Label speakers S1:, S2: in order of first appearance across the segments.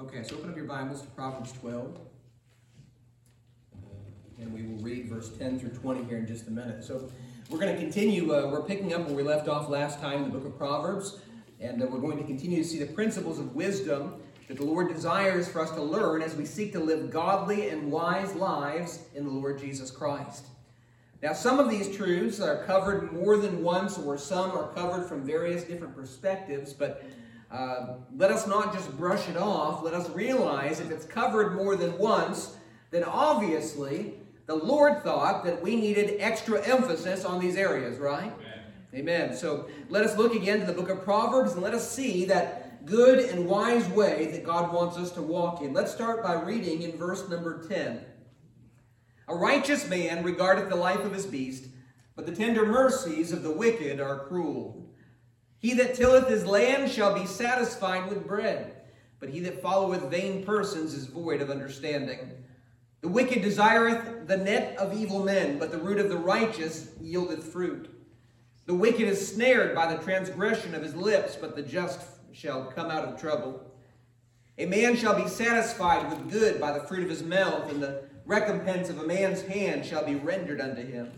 S1: Okay, so open up your Bibles to Proverbs 12. And we will read verse 10 through 20 here in just a minute. So we're going to continue, uh, we're picking up where we left off last time in the book of Proverbs. And uh, we're going to continue to see the principles of wisdom that the Lord desires for us to learn as we seek to live godly and wise lives in the Lord Jesus Christ. Now, some of these truths are covered more than once, or some are covered from various different perspectives, but uh, let us not just brush it off. Let us realize if it's covered more than once, then obviously the Lord thought that we needed extra emphasis on these areas, right? Amen. Amen. So let us look again to the book of Proverbs and let us see that good and wise way that God wants us to walk in. Let's start by reading in verse number 10. A righteous man regardeth the life of his beast, but the tender mercies of the wicked are cruel. He that tilleth his land shall be satisfied with bread, but he that followeth vain persons is void of understanding. The wicked desireth the net of evil men, but the root of the righteous yieldeth fruit. The wicked is snared by the transgression of his lips, but the just shall come out of trouble. A man shall be satisfied with good by the fruit of his mouth, and the recompense of a man's hand shall be rendered unto him.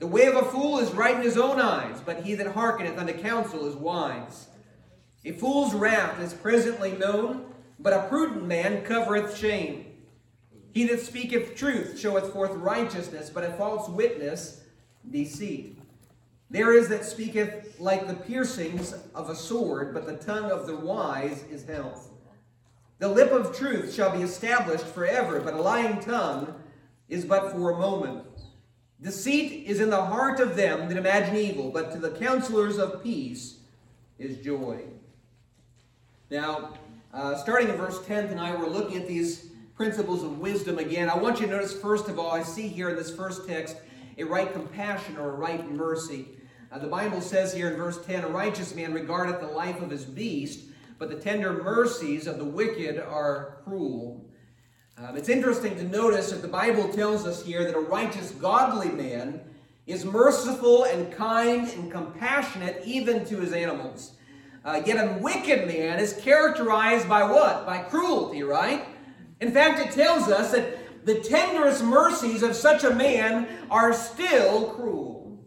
S1: The way of a fool is right in his own eyes, but he that hearkeneth unto counsel is wise. A fool's wrath is presently known, but a prudent man covereth shame. He that speaketh truth showeth forth righteousness, but a false witness deceit. There is that speaketh like the piercings of a sword, but the tongue of the wise is health. The lip of truth shall be established forever, but a lying tongue is but for a moment. Deceit is in the heart of them that imagine evil, but to the counselors of peace is joy. Now, uh, starting in verse 10 tonight, we're looking at these principles of wisdom again. I want you to notice, first of all, I see here in this first text a right compassion or a right mercy. Uh, the Bible says here in verse 10 A righteous man regardeth the life of his beast, but the tender mercies of the wicked are cruel. Um, it's interesting to notice that the Bible tells us here that a righteous, godly man is merciful and kind and compassionate even to his animals. Uh, yet a wicked man is characterized by what? By cruelty, right? In fact, it tells us that the tenderest mercies of such a man are still cruel.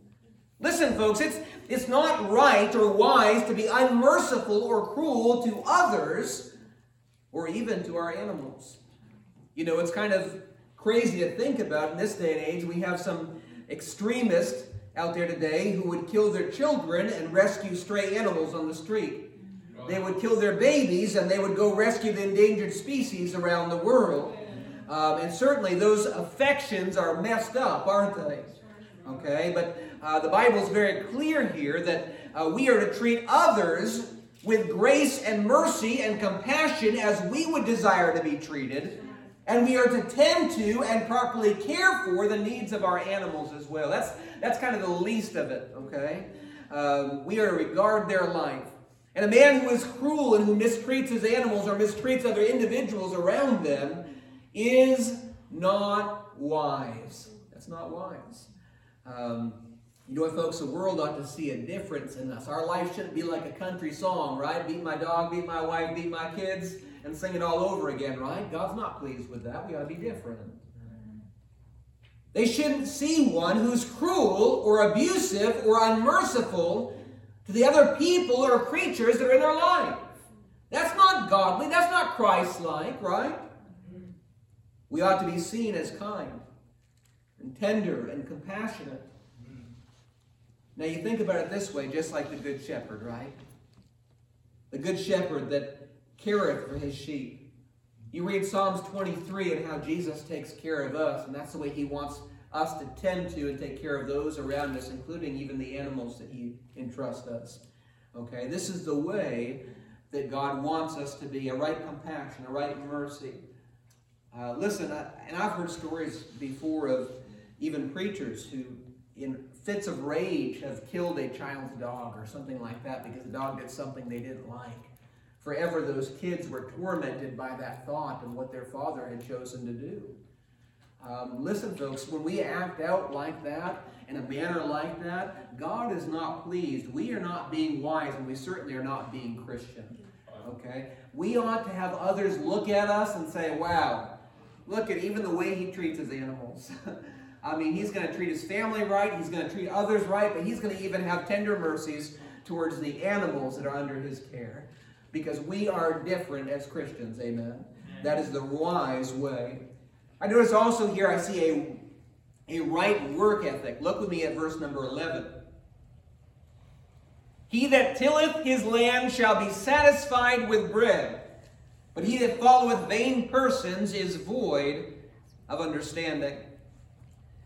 S1: Listen, folks, it's, it's not right or wise to be unmerciful or cruel to others or even to our animals. You know, it's kind of crazy to think about in this day and age. We have some extremists out there today who would kill their children and rescue stray animals on the street. They would kill their babies and they would go rescue the endangered species around the world. Um, and certainly those affections are messed up, aren't they? Okay, but uh, the Bible is very clear here that uh, we are to treat others with grace and mercy and compassion as we would desire to be treated. And we are to tend to and properly care for the needs of our animals as well. That's, that's kind of the least of it, okay? Um, we are to regard their life. And a man who is cruel and who mistreats his animals or mistreats other individuals around them is not wise. That's not wise. Um, you know what, folks? The world ought to see a difference in us. Our life shouldn't be like a country song, right? Beat my dog, beat my wife, beat my kids and sing it all over again, right? God's not pleased with that. We ought to be different. They shouldn't see one who's cruel or abusive or unmerciful to the other people or creatures that are in their life. That's not godly. That's not Christ like, right? We ought to be seen as kind and tender and compassionate. Now, you think about it this way, just like the Good Shepherd, right? The Good Shepherd that careth for his sheep. You read Psalms 23 and how Jesus takes care of us, and that's the way he wants us to tend to and take care of those around us, including even the animals that he entrusts us. Okay, this is the way that God wants us to be a right compassion, a right mercy. Uh, listen, I, and I've heard stories before of even preachers who, in fits of rage, have killed a child's dog or something like that because the dog did something they didn't like. Forever, those kids were tormented by that thought and what their father had chosen to do. Um, listen, folks, when we act out like that, in a manner like that, God is not pleased. We are not being wise, and we certainly are not being Christian. Okay? We ought to have others look at us and say, wow, look at even the way he treats his animals. I mean, he's going to treat his family right, he's going to treat others right, but he's going to even have tender mercies towards the animals that are under his care. Because we are different as Christians, amen? That is the wise way. I notice also here I see a, a right work ethic. Look with me at verse number 11. He that tilleth his land shall be satisfied with bread, but he that followeth vain persons is void of understanding.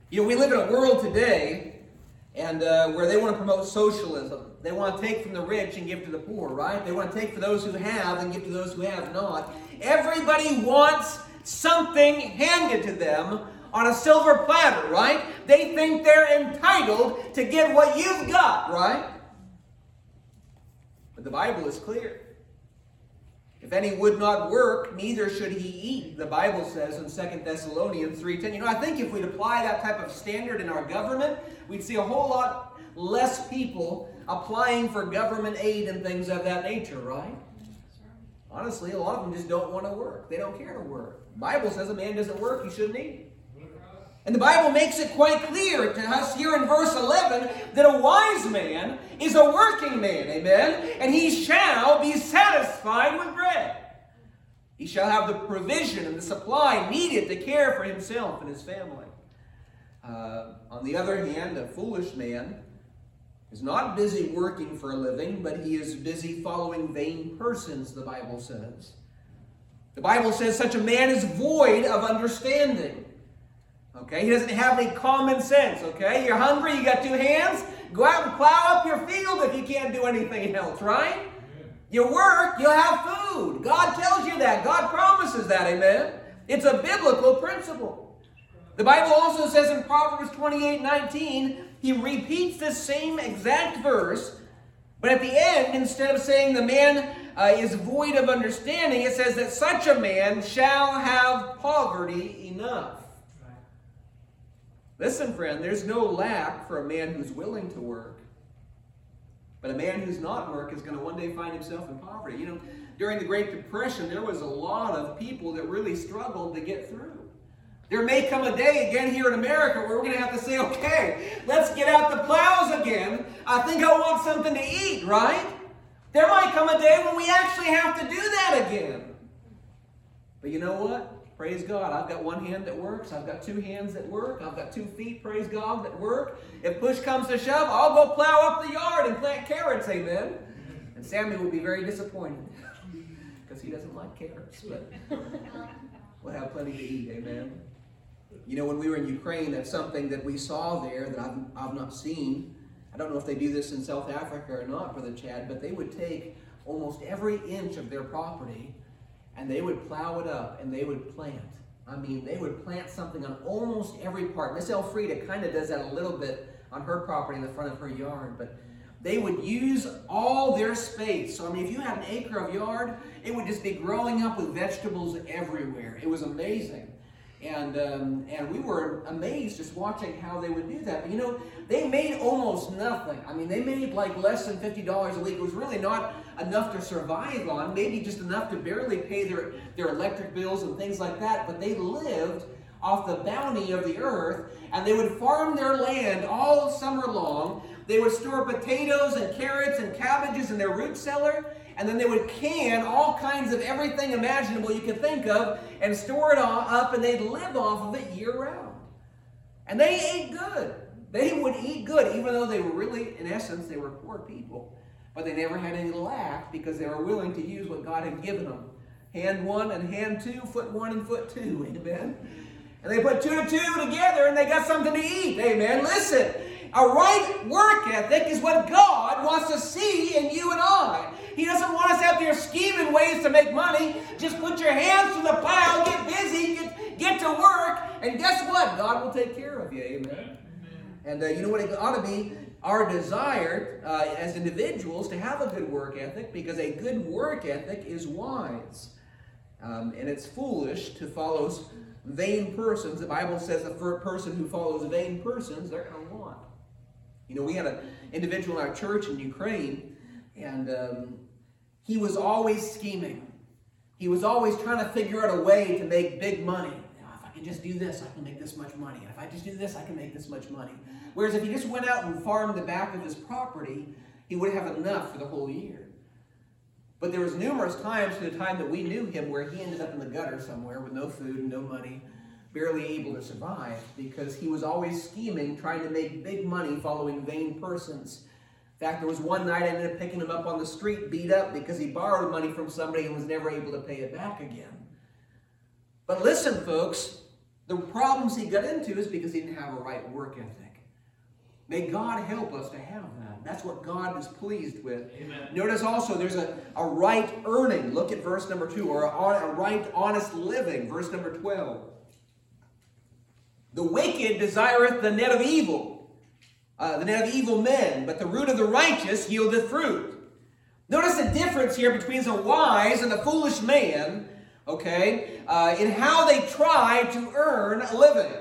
S1: You know, we live in a world today and uh, where they want to promote socialism. They want to take from the rich and give to the poor, right? They want to take for those who have and give to those who have not. Everybody wants something handed to them on a silver platter, right? They think they're entitled to get what you've got, right? But the Bible is clear. If any would not work, neither should he eat, the Bible says in 2 Thessalonians 3.10. You know, I think if we'd apply that type of standard in our government, we'd see a whole lot less people applying for government aid and things of that nature, right? Honestly, a lot of them just don't want to work. They don't care to work. The Bible says a man doesn't work, he shouldn't eat. And the Bible makes it quite clear to us here in verse 11 that a wise man is a working man, amen? And he shall be satisfied with bread. He shall have the provision and the supply needed to care for himself and his family. Uh, on the other hand, a foolish man is not busy working for a living, but he is busy following vain persons, the Bible says. The Bible says such a man is void of understanding. Okay? He doesn't have any common sense. Okay? You're hungry, you got two hands, go out and plow up your field if you can't do anything else, right? You work, you'll have food. God tells you that. God promises that, amen? It's a biblical principle. The Bible also says in Proverbs 28 19, he repeats the same exact verse, but at the end, instead of saying the man uh, is void of understanding, it says that such a man shall have poverty enough. Listen, friend, there's no lack for a man who's willing to work. But a man who's not work is going to one day find himself in poverty. You know, during the Great Depression, there was a lot of people that really struggled to get through. There may come a day again here in America where we're going to have to say, okay, let's get out the plows again. I think I want something to eat, right? There might come a day when we actually have to do that again. But you know what? Praise God. I've got one hand that works. I've got two hands that work. I've got two feet, praise God, that work. If push comes to shove, I'll go plow up the yard and plant carrots, amen. And Sammy will be very disappointed because he doesn't like carrots, but we'll have plenty to eat, amen. You know, when we were in Ukraine, that's something that we saw there that I've, I've not seen. I don't know if they do this in South Africa or not, Brother Chad, but they would take almost every inch of their property and they would plow it up and they would plant. I mean, they would plant something on almost every part. Miss Elfrida kind of does that a little bit on her property in the front of her yard, but they would use all their space. So, I mean, if you had an acre of yard, it would just be growing up with vegetables everywhere. It was amazing. And, um, and we were amazed just watching how they would do that. But you know, they made almost nothing. I mean, they made like less than $50 a week. It was really not enough to survive on, maybe just enough to barely pay their, their electric bills and things like that. But they lived off the bounty of the earth, and they would farm their land all summer long. They would store potatoes and carrots and cabbages in their root cellar, and then they would can all kinds of everything imaginable you could think of and store it all up, and they'd live off of it year round. And they ate good. They would eat good, even though they were really, in essence, they were poor people. But they never had any lack because they were willing to use what God had given them. Hand one and hand two, foot one and foot two. Amen. And they put two to two together and they got something to eat. Amen. Listen, a right work ethic is what God wants to see in you and I. He doesn't want us out there scheming ways to make money. Just put your hands to the pile, get busy, get, get to work, and guess what? God will take care of you. Amen. Amen. And uh, you know what it ought to be? Our desire uh, as individuals to have a good work ethic because a good work ethic is wise. Um, and it's foolish to follow vain persons. The Bible says a person who follows vain persons, they're going to want. You know, we had an individual in our church in Ukraine and um, he was always scheming. He was always trying to figure out a way to make big money. Can just do this, I can make this much money. And if I just do this, I can make this much money. Whereas if he just went out and farmed the back of his property, he would have enough for the whole year. But there was numerous times to the time that we knew him where he ended up in the gutter somewhere with no food and no money, barely able to survive because he was always scheming, trying to make big money following vain persons. In fact, there was one night I ended up picking him up on the street, beat up because he borrowed money from somebody and was never able to pay it back again. But listen, folks, the problems he got into is because he didn't have a right work ethic. May God help us to have that. That's what God is pleased with. Amen. Notice also there's a, a right earning. Look at verse number 2, or a, a right honest living, verse number 12. The wicked desireth the net of evil, uh, the net of evil men, but the root of the righteous yieldeth fruit. Notice the difference here between the wise and the foolish man, okay, uh, in how they try to earn a living.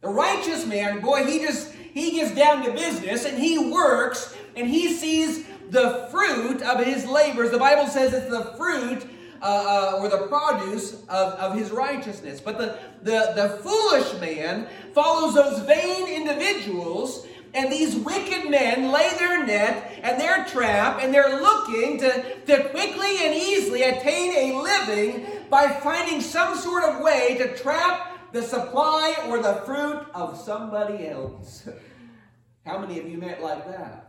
S1: The righteous man, boy, he just he gets down to business and he works and he sees the fruit of his labors. The Bible says it's the fruit uh, uh, or the produce of, of his righteousness. But the, the, the foolish man follows those vain individuals, and these wicked men lay their net and their trap, and they're looking to, to quickly and easily attain a living by finding some sort of way to trap the supply or the fruit of somebody else. How many of you met like that?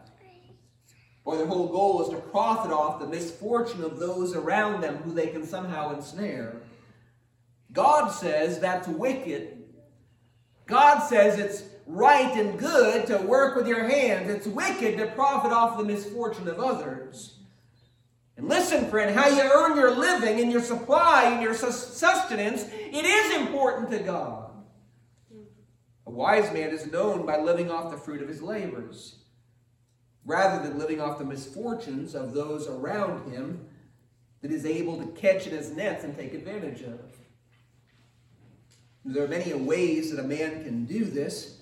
S1: or their whole goal is to profit off the misfortune of those around them who they can somehow ensnare. God says that's wicked. God says it's right and good to work with your hands. It's wicked to profit off the misfortune of others. And listen, friend, how you earn your living and your supply and your sustenance, it is important to God. A wise man is known by living off the fruit of his labors rather than living off the misfortunes of those around him that is able to catch in his nets and take advantage of. There are many ways that a man can do this.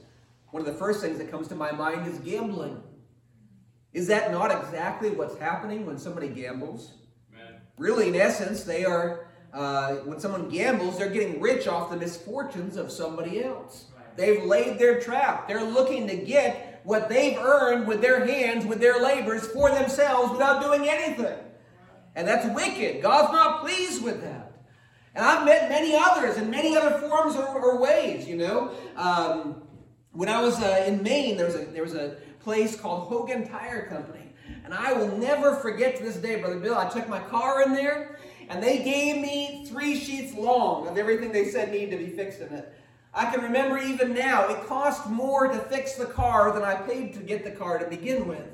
S1: One of the first things that comes to my mind is gambling. Is that not exactly what's happening when somebody gambles? Really, in essence, they are, uh, when someone gambles, they're getting rich off the misfortunes of somebody else. Right. They've laid their trap. They're looking to get what they've earned with their hands, with their labors for themselves without doing anything. And that's wicked. God's not pleased with that. And I've met many others in many other forms or, or ways, you know. Um, when I was uh, in Maine, there was, a, there was a place called Hogan Tire Company. And I will never forget to this day, Brother Bill, I took my car in there, and they gave me three sheets long of everything they said needed to be fixed in it. I can remember even now, it cost more to fix the car than I paid to get the car to begin with.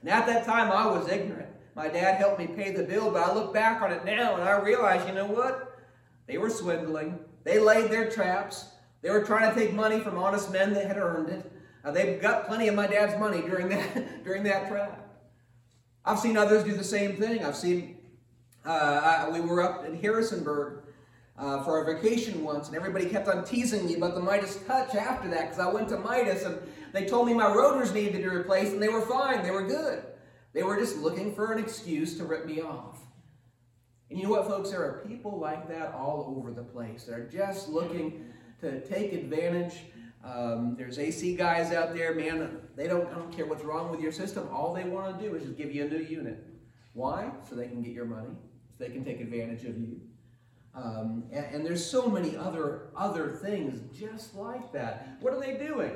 S1: And at that time, I was ignorant. My dad helped me pay the bill, but I look back on it now and I realize, you know what? They were swindling. They laid their traps. They were trying to take money from honest men that had earned it. Uh, they've got plenty of my dad's money during that, during that trap. I've seen others do the same thing. I've seen, uh, I, we were up in Harrisonburg uh, for our vacation once, and everybody kept on teasing me about the Midas Touch after that because I went to Midas and they told me my rotors needed to be replaced, and they were fine. They were good. They were just looking for an excuse to rip me off. And you know what, folks? There are people like that all over the place. They're just looking to take advantage. Um, there's AC guys out there, man. They don't, I don't care what's wrong with your system. All they want to do is just give you a new unit. Why? So they can get your money. So they can take advantage of you. Um, and, and, there's so many other other things just like that. What are they doing?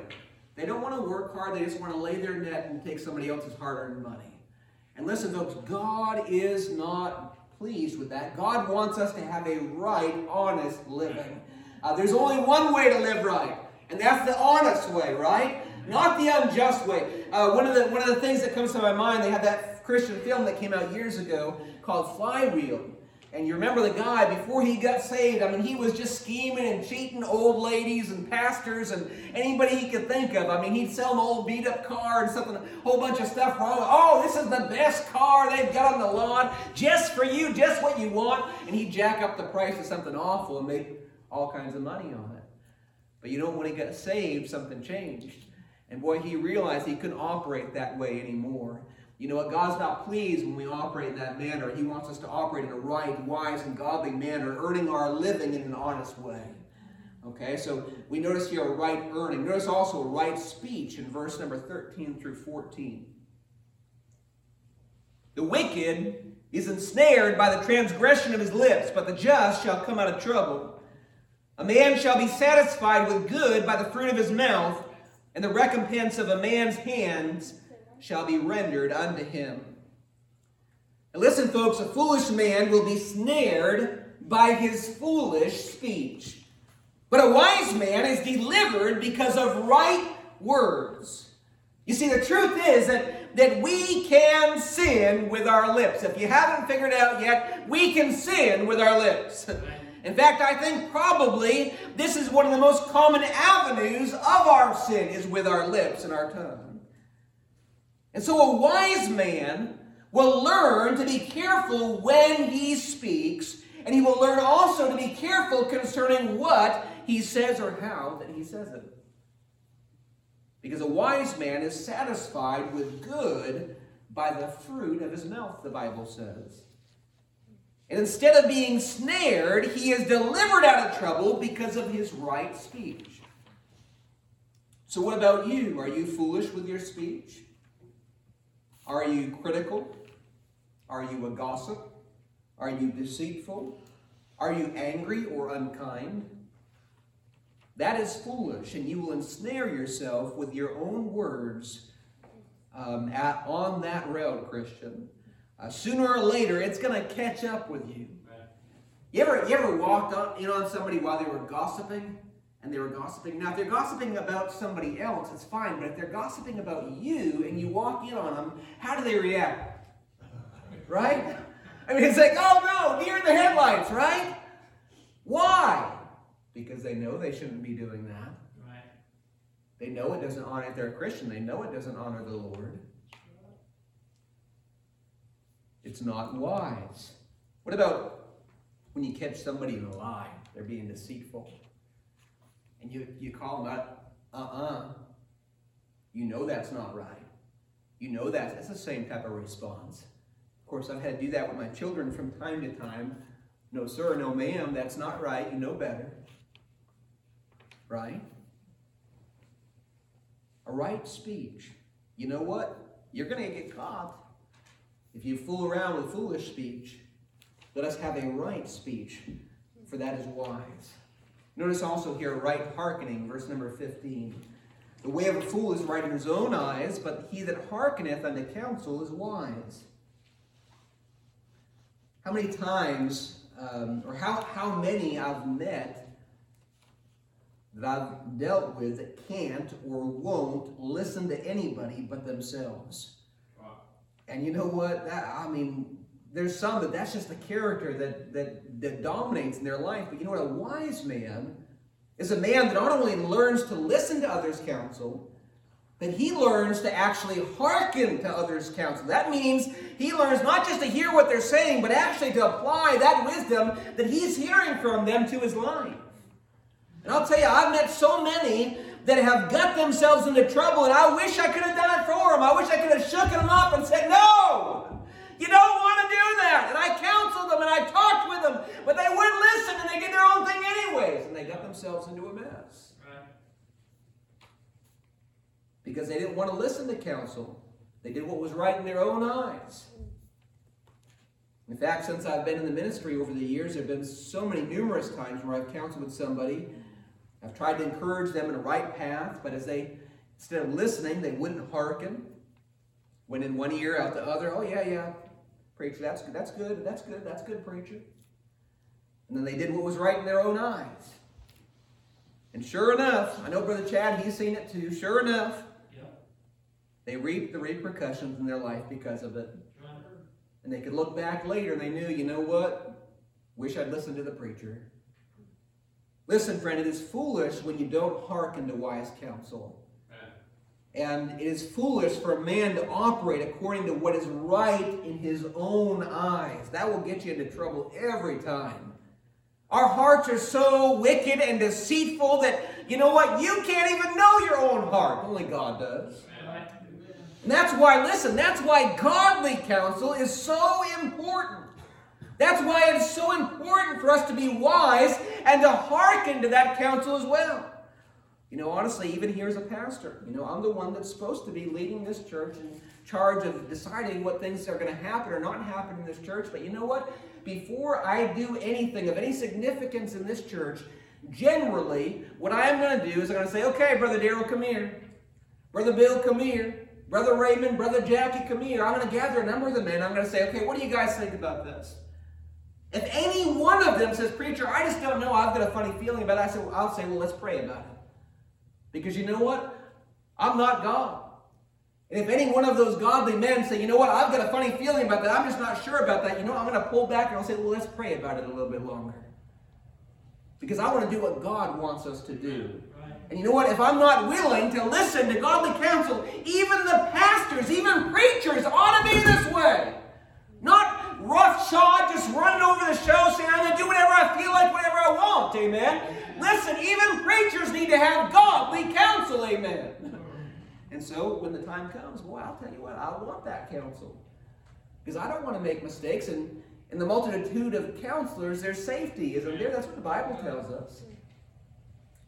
S1: They don't want to work hard. They just want to lay their net and take somebody else's hard-earned money. And listen, folks, God is not pleased with that. God wants us to have a right, honest living. Uh, there's only one way to live right, and that's the honest way, right? Not the unjust way. Uh, one of the one of the things that comes to my mind, they had that Christian film that came out years ago called Flywheel. And you remember the guy, before he got saved, I mean, he was just scheming and cheating old ladies and pastors and anybody he could think of. I mean, he'd sell an old beat up car and something, a whole bunch of stuff wrong. Oh, this is the best car they've got on the lawn, just for you, just what you want. And he'd jack up the price of something awful and make all kinds of money on it. But you know, when he got saved, something changed. And boy, he realized he couldn't operate that way anymore. You know what? God's not pleased when we operate in that manner. He wants us to operate in a right, wise, and godly manner, earning our living in an honest way. Okay, so we notice here a right earning. Notice also a right speech in verse number 13 through 14. The wicked is ensnared by the transgression of his lips, but the just shall come out of trouble. A man shall be satisfied with good by the fruit of his mouth, and the recompense of a man's hands shall be rendered unto him. Now listen, folks, a foolish man will be snared by his foolish speech. But a wise man is delivered because of right words. You see, the truth is that, that we can sin with our lips. If you haven't figured it out yet, we can sin with our lips. In fact, I think probably this is one of the most common avenues of our sin is with our lips and our tongue. And so a wise man will learn to be careful when he speaks, and he will learn also to be careful concerning what he says or how that he says it. Because a wise man is satisfied with good by the fruit of his mouth, the Bible says. And instead of being snared, he is delivered out of trouble because of his right speech. So, what about you? Are you foolish with your speech? Are you critical? Are you a gossip? Are you deceitful? Are you angry or unkind? That is foolish, and you will ensnare yourself with your own words um, at, on that road, Christian. Uh, sooner or later, it's going to catch up with you. You ever, you ever walked on, in on somebody while they were gossiping? And they were gossiping. Now, if they're gossiping about somebody else, it's fine. But if they're gossiping about you and you walk in on them, how do they react? Right? I mean, it's like, oh no, near the headlights, right? Why? because they know they shouldn't be doing that. Right. They know it doesn't honor, if they're a Christian, they know it doesn't honor the Lord. It's not wise. What about when you catch somebody in a lie? They're being deceitful. And you, you call them out, uh uh-uh. uh You know that's not right. You know that. That's the same type of response. Of course, I've had to do that with my children from time to time. No, sir, no, ma'am, that's not right. You know better right? A right speech. You know what? You're going to get caught if you fool around with foolish speech. Let us have a right speech, for that is wise. Notice also here right hearkening, verse number 15. The way of a fool is right in his own eyes, but he that hearkeneth unto counsel is wise. How many times, um, or how, how many I've met that I've dealt with that can't or won't listen to anybody but themselves. And you know what? That, I mean, there's some that that's just the character that, that, that dominates in their life. But you know what? A wise man is a man that not only learns to listen to others' counsel, but he learns to actually hearken to others' counsel. That means he learns not just to hear what they're saying, but actually to apply that wisdom that he's hearing from them to his life. And I'll tell you, I've met so many that have got themselves into trouble, and I wish I could have done it for them. I wish I could have shook them up and said, No, you don't want to do that. And I counseled them and I talked with them, but they wouldn't listen and they did their own thing anyways. And they got themselves into a mess. Because they didn't want to listen to counsel, they did what was right in their own eyes. In fact, since I've been in the ministry over the years, there have been so many numerous times where I've counseled with somebody I've tried to encourage them in a right path, but as they, instead of listening, they wouldn't hearken. Went in one ear, out the other. Oh, yeah, yeah. Preacher, that's good, that's good, that's good, that's good, preacher. And then they did what was right in their own eyes. And sure enough, I know Brother Chad, he's seen it too. Sure enough, they reaped the repercussions in their life because of it. And they could look back later and they knew, you know what? Wish I'd listened to the preacher. Listen, friend, it is foolish when you don't hearken to wise counsel. And it is foolish for a man to operate according to what is right in his own eyes. That will get you into trouble every time. Our hearts are so wicked and deceitful that, you know what, you can't even know your own heart. Only God does. And that's why, listen, that's why godly counsel is so important. That's why it's so important for us to be wise and to hearken to that counsel as well. You know, honestly, even here as a pastor, you know, I'm the one that's supposed to be leading this church in charge of deciding what things are going to happen or not happen in this church. But you know what? Before I do anything of any significance in this church, generally, what I am going to do is I'm going to say, okay, Brother Daryl, come here. Brother Bill, come here. Brother Raymond, Brother Jackie, come here. I'm going to gather a number of the men. I'm going to say, okay, what do you guys think about this? If any one of them says, Preacher, I just don't know, I've got a funny feeling about it, I say, well, I'll say, well, let's pray about it. Because you know what? I'm not God. And if any one of those godly men say, you know what, I've got a funny feeling about that, I'm just not sure about that, you know, I'm going to pull back and I'll say, well, let's pray about it a little bit longer. Because I want to do what God wants us to do. And you know what? If I'm not willing to listen to godly counsel, even the pastors, even preachers ought to be this way. Not roughshod, just running over the show, saying, I'm going to do whatever I feel like, whatever I want. Amen. Listen, even preachers need to have godly counsel. Amen. And when the time comes, boy, I'll tell you what, I want that counsel. Because I don't want to make mistakes. And in the multitude of counselors, there's safety, isn't there? That's what the Bible tells us.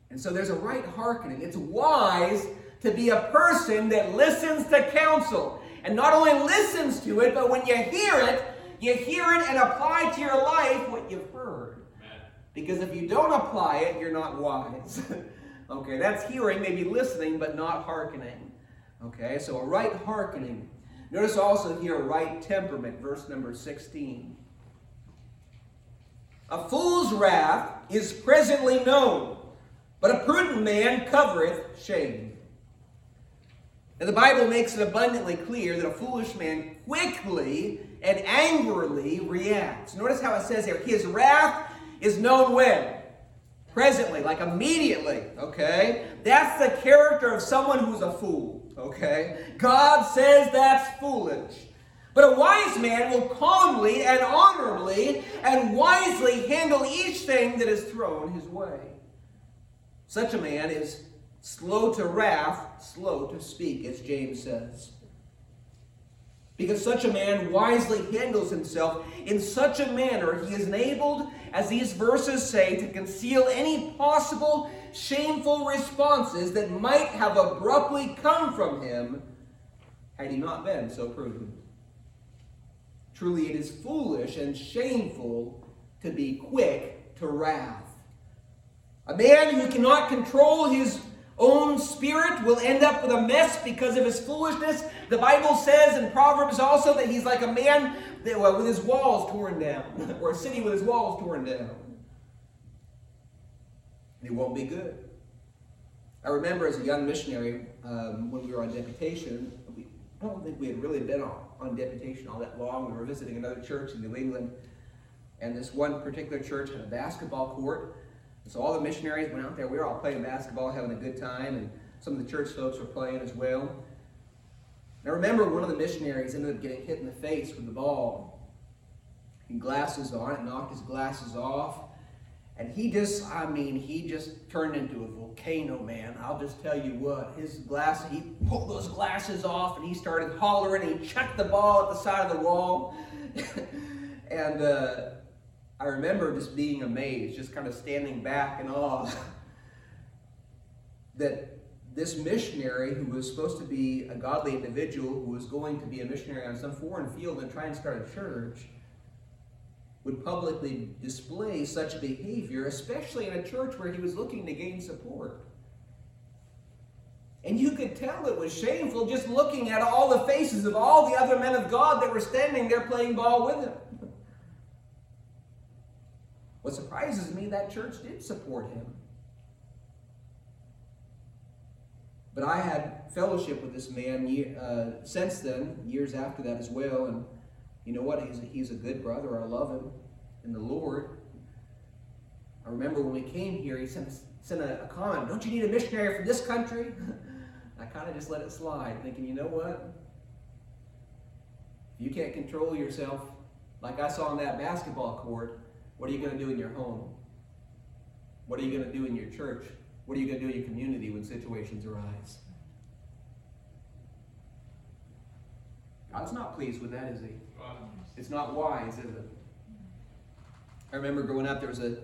S1: And so there's a right hearkening. It's wise to be a person that listens to counsel. And not only listens to it, but when you hear it, you hear it and apply to your life what you've heard. Because if you don't apply it, you're not wise. okay, that's hearing, maybe listening, but not hearkening. Okay, so a right hearkening. Notice also here right temperament, verse number 16. A fool's wrath is presently known, but a prudent man covereth shame. And the Bible makes it abundantly clear that a foolish man quickly and angrily reacts. Notice how it says here, his wrath is known when? Presently, like immediately, okay? That's the character of someone who's a fool, okay? God says that's foolish. But a wise man will calmly and honorably and wisely handle each thing that is thrown his way. Such a man is slow to wrath, slow to speak, as James says. Because such a man wisely handles himself in such a manner, he is enabled, as these verses say, to conceal any possible shameful responses that might have abruptly come from him had he not been so prudent. Truly, it is foolish and shameful to be quick to wrath. A man who cannot control his own spirit will end up with a mess because of his foolishness. The Bible says in Proverbs also that he's like a man that, well, with his walls torn down, or a city with his walls torn down. It won't be good. I remember as a young missionary, um, when we were on deputation, we, I don't think we had really been on, on deputation all that long. We were visiting another church in New England, and this one particular church had a basketball court so all the missionaries went out there. We were all playing basketball, having a good time, and some of the church folks were playing as well. And I remember one of the missionaries ended up getting hit in the face with the ball. He glasses on, it knocked his glasses off. And he just, I mean, he just turned into a volcano, man. I'll just tell you what. His glass, he pulled those glasses off and he started hollering. He chucked the ball at the side of the wall. and uh, I remember just being amazed, just kind of standing back in awe that this missionary who was supposed to be a godly individual who was going to be a missionary on some foreign field and try and start a church would publicly display such behavior, especially in a church where he was looking to gain support. And you could tell it was shameful just looking at all the faces of all the other men of God that were standing there playing ball with him. What surprises me, that church did support him. But I had fellowship with this man uh, since then, years after that as well. And you know what? He's a, he's a good brother. I love him in the Lord. I remember when we came here, he sent, sent a, a comment Don't you need a missionary from this country? I kind of just let it slide, thinking, you know what? If you can't control yourself, like I saw on that basketball court, what are you going to do in your home? What are you going to do in your church? What are you going to do in your community when situations arise? God's not pleased with that, is he? It's not wise, is it? I remember growing up, there was a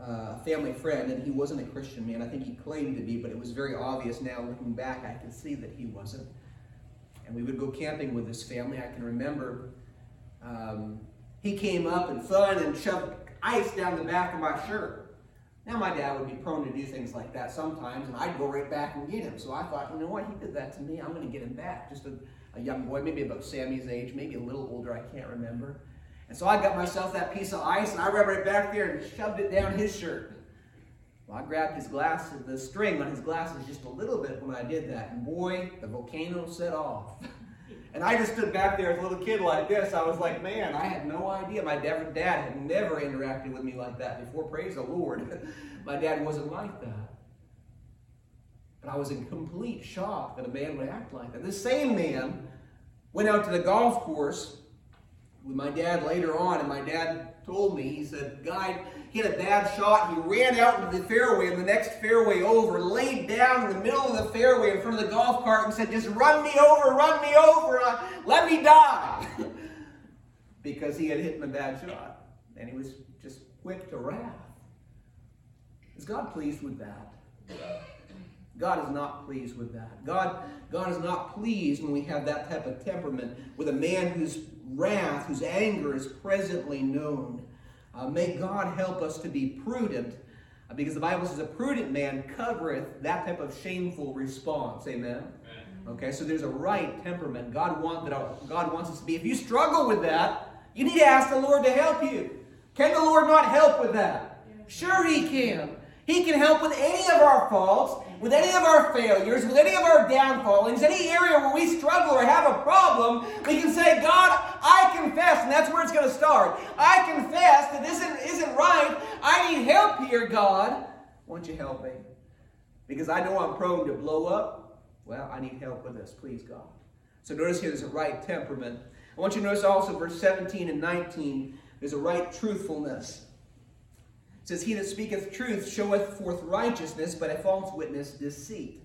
S1: uh, family friend, and he wasn't a Christian man. I think he claimed to be, but it was very obvious now looking back, I can see that he wasn't. And we would go camping with this family. I can remember um, he came up and fun and shoved ice down the back of my shirt. Now, my dad would be prone to do things like that sometimes, and I'd go right back and get him. So I thought, you know what, he did that to me. I'm going to get him back. Just a, a young boy, maybe about Sammy's age, maybe a little older, I can't remember. And so I got myself that piece of ice, and I ran it back there and shoved it down his shirt. Well, I grabbed his glasses, the string on his glasses just a little bit when I did that, and boy, the volcano set off. And I just stood back there as a little kid like this. I was like, man, I had no idea. My dad had never interacted with me like that before. Praise the Lord. My dad wasn't like that. But I was in complete shock that a man would act like that. This same man went out to the golf course with my dad later on, and my dad told me, he said, Guy hit a bad shot. He ran out into the fairway, and the next fairway over, laid down in the middle of the fairway in front of the golf cart and said, Just run me over, run me over, uh, let me die. because he had hit a bad shot. And he was just quick to wrath. Is God pleased with that? God is not pleased with that. God, God is not pleased when we have that type of temperament with a man whose wrath, whose anger is presently known. Uh, may God help us to be prudent, uh, because the Bible says a prudent man covereth that type of shameful response. Amen. Amen. Okay, so there's a right temperament. God want that. God wants us to be. If you struggle with that, you need to ask the Lord to help you. Can the Lord not help with that? Sure, He can. He can help with any of our faults, with any of our failures, with any of our downfallings, any area where we struggle or have a problem. We can say, God, I confess, and that's where it's going to start. I confess that this isn't, isn't right. I need help here, God. Won't you help me? Because I know I'm prone to blow up. Well, I need help with this. Please, God. So notice here there's a right temperament. I want you to notice also verse 17 and 19, there's a right truthfulness says, He that speaketh truth showeth forth righteousness, but a false witness deceit.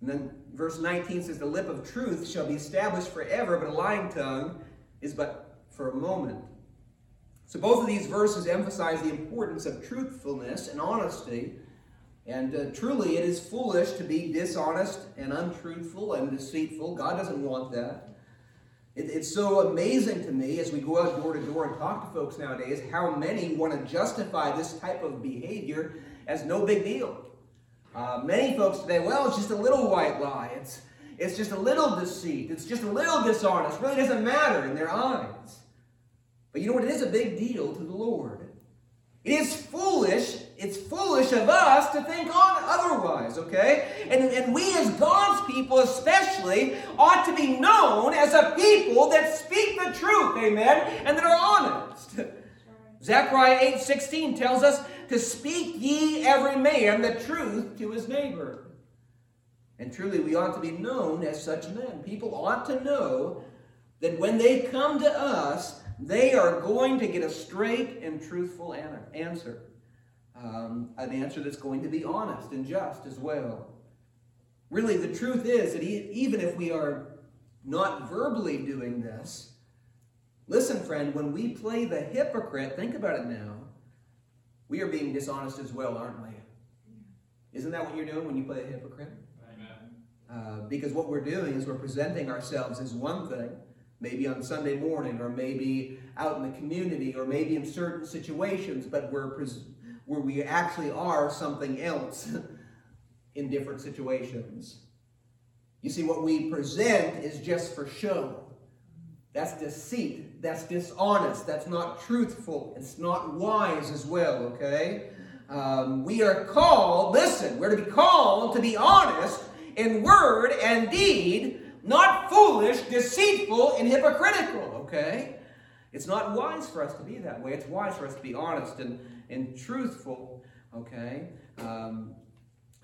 S1: And then verse 19 says, The lip of truth shall be established forever, but a lying tongue is but for a moment. So both of these verses emphasize the importance of truthfulness and honesty. And uh, truly, it is foolish to be dishonest and untruthful and deceitful. God doesn't want that. It, it's so amazing to me as we go out door to door and talk to folks nowadays how many want to justify this type of behavior as no big deal. Uh, many folks today, well, it's just a little white lie. It's, it's just a little deceit. It's just a little dishonest. It really doesn't matter in their eyes. But you know what? It is a big deal to the Lord. It is foolish it's foolish of us to think on otherwise, okay? And, and we as God's people especially ought to be known as a people that speak the truth, amen, and that are honest. Zechariah 8 16 tells us to speak ye every man the truth to his neighbor. And truly, we ought to be known as such men. People ought to know that when they come to us, they are going to get a straight and truthful answer um, an answer that's going to be honest and just as well. Really, the truth is that even if we are not verbally doing this, listen, friend, when we play the hypocrite, think about it now, we are being dishonest as well, aren't we? Isn't that what you're doing when you play the hypocrite? Uh, because what we're doing is we're presenting ourselves as one thing, maybe on Sunday morning, or maybe out in the community, or maybe in certain situations, but we're pres- where we actually are something else in different situations. You see, what we present is just for show. That's deceit. That's dishonest. That's not truthful. It's not wise as well, okay? Um, we are called, listen, we're to be called to be honest in word and deed, not foolish, deceitful, and hypocritical, okay? It's not wise for us to be that way. It's wise for us to be honest and and truthful, okay? Um,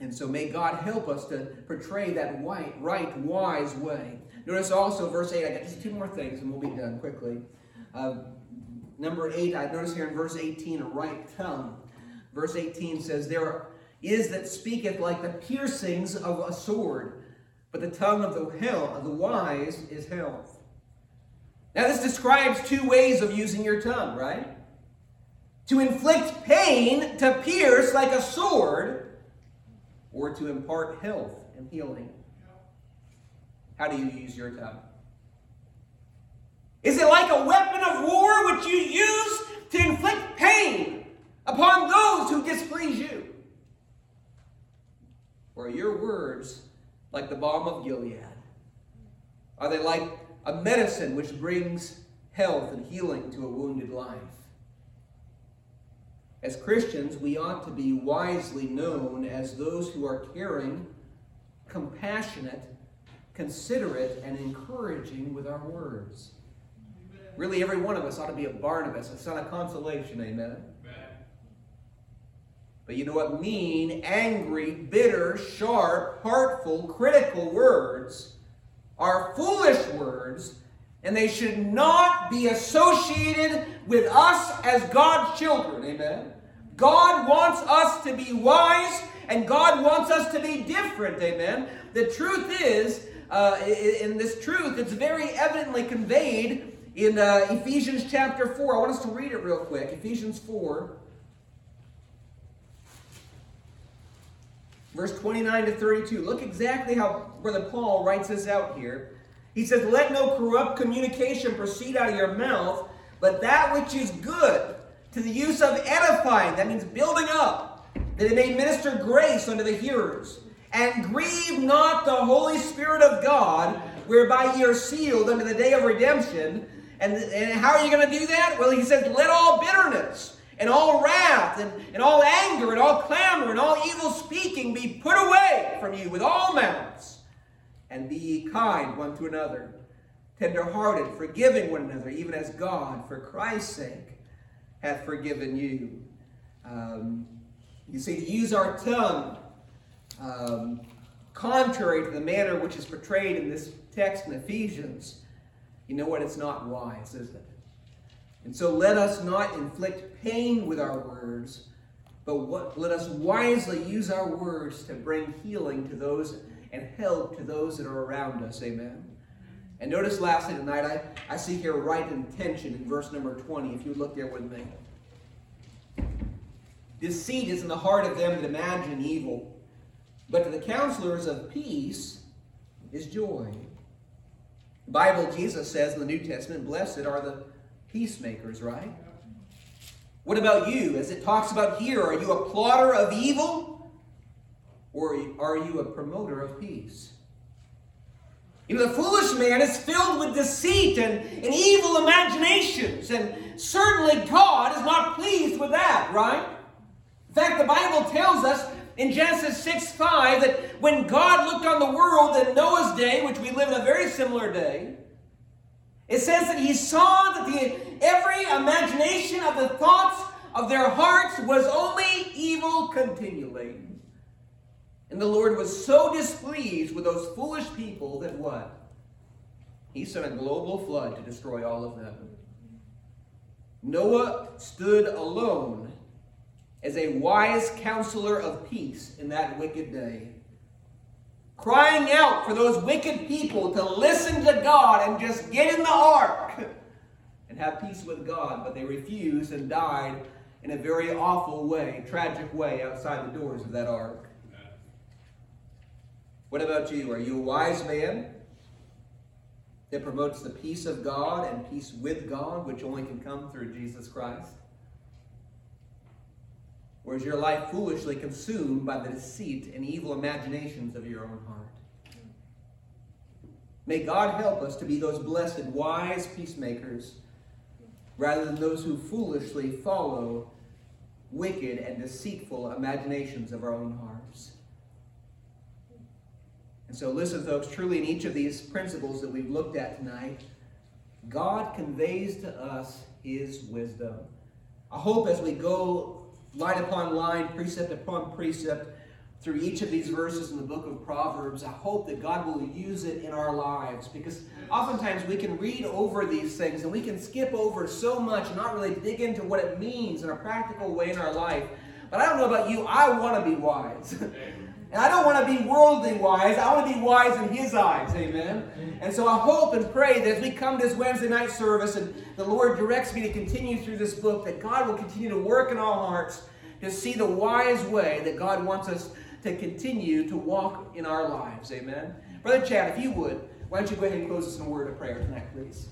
S1: and so may God help us to portray that white, right, wise way. Notice also verse 8, I got just two more things and we'll be done quickly. Uh, number 8, I notice here in verse 18, a right tongue. Verse 18 says, There is that speaketh like the piercings of a sword, but the tongue of the, hell, of the wise is health. Now, this describes two ways of using your tongue, right? To inflict pain, to pierce like a sword, or to impart health and healing. How do you use your tongue? Is it like a weapon of war which you use to inflict pain upon those who displease you? Or are your words like the balm of Gilead? Are they like a medicine which brings health and healing to a wounded life? As Christians, we ought to be wisely known as those who are caring, compassionate, considerate, and encouraging with our words. Really, every one of us ought to be a Barnabas, a son of consolation. Amen. But you know what? Mean, angry, bitter, sharp, heartful, critical words are foolish words, and they should not be associated with us as God's children. Amen. God wants us to be wise, and God wants us to be different. Amen. The truth is, uh, in this truth, it's very evidently conveyed in uh, Ephesians chapter 4. I want us to read it real quick. Ephesians 4. Verse 29 to 32. Look exactly how Brother Paul writes this out here. He says, Let no corrupt communication proceed out of your mouth, but that which is good, to the use of edifying, that means building up, that it may minister grace unto the hearers. And grieve not the Holy Spirit of God, whereby ye are sealed unto the day of redemption. And, and how are you going to do that? Well, he says, Let all bitterness and all wrath and, and all anger and all clamor and all evil speaking be put away from you with all malice. And be ye kind one to another, tenderhearted, forgiving one another, even as God, for Christ's sake, hath forgiven you. Um, you see, to use our tongue um, contrary to the manner which is portrayed in this text in Ephesians, you know what? It's not wise, is it? And so let us not inflict pain with our words, but what, let us wisely use our words to bring healing to those and help to those that are around us. Amen. And notice lastly tonight, I, I see here right intention in verse number 20, if you look there with me. Deceit is in the heart of them that imagine evil, but to the counselors of peace is joy. The Bible, Jesus says in the New Testament, blessed are the peacemakers, right? What about you? As it talks about here, are you a plotter of evil or are you a promoter of peace? You know, the foolish man is filled with deceit and, and evil imaginations, and certainly God is not pleased with that, right? In fact, the Bible tells us in Genesis 6 5 that when God looked on the world in Noah's day, which we live in a very similar day, it says that he saw that the, every imagination of the thoughts of their hearts was only evil continually. And the Lord was so displeased with those foolish people that what? He sent a global flood to destroy all of them. Noah stood alone as a wise counselor of peace in that wicked day crying out for those wicked people to listen to God and just get in the ark and have peace with God, but they refused and died in a very awful way, tragic way outside the doors of that ark. What about you? Are you a wise man that promotes the peace of God and peace with God, which only can come through Jesus Christ? Or is your life foolishly consumed by the deceit and evil imaginations of your own heart? May God help us to be those blessed, wise peacemakers rather than those who foolishly follow wicked and deceitful imaginations of our own hearts. And so, listen, folks, truly in each of these principles that we've looked at tonight, God conveys to us his wisdom. I hope as we go line upon line, precept upon precept, through each of these verses in the book of Proverbs, I hope that God will use it in our lives because oftentimes we can read over these things and we can skip over so much and not really dig into what it means in a practical way in our life. But I don't know about you, I want to be wise. And I don't want to be worldly wise. I want to be wise in His eyes. Amen. Mm. And so I hope and pray that as we come to this Wednesday night service and the Lord directs me to continue through this book, that God will continue to work in our hearts to see the wise way that God wants us to continue to walk in our lives. Amen. Brother Chad, if you would, why don't you go ahead and close us in a word of prayer tonight, please?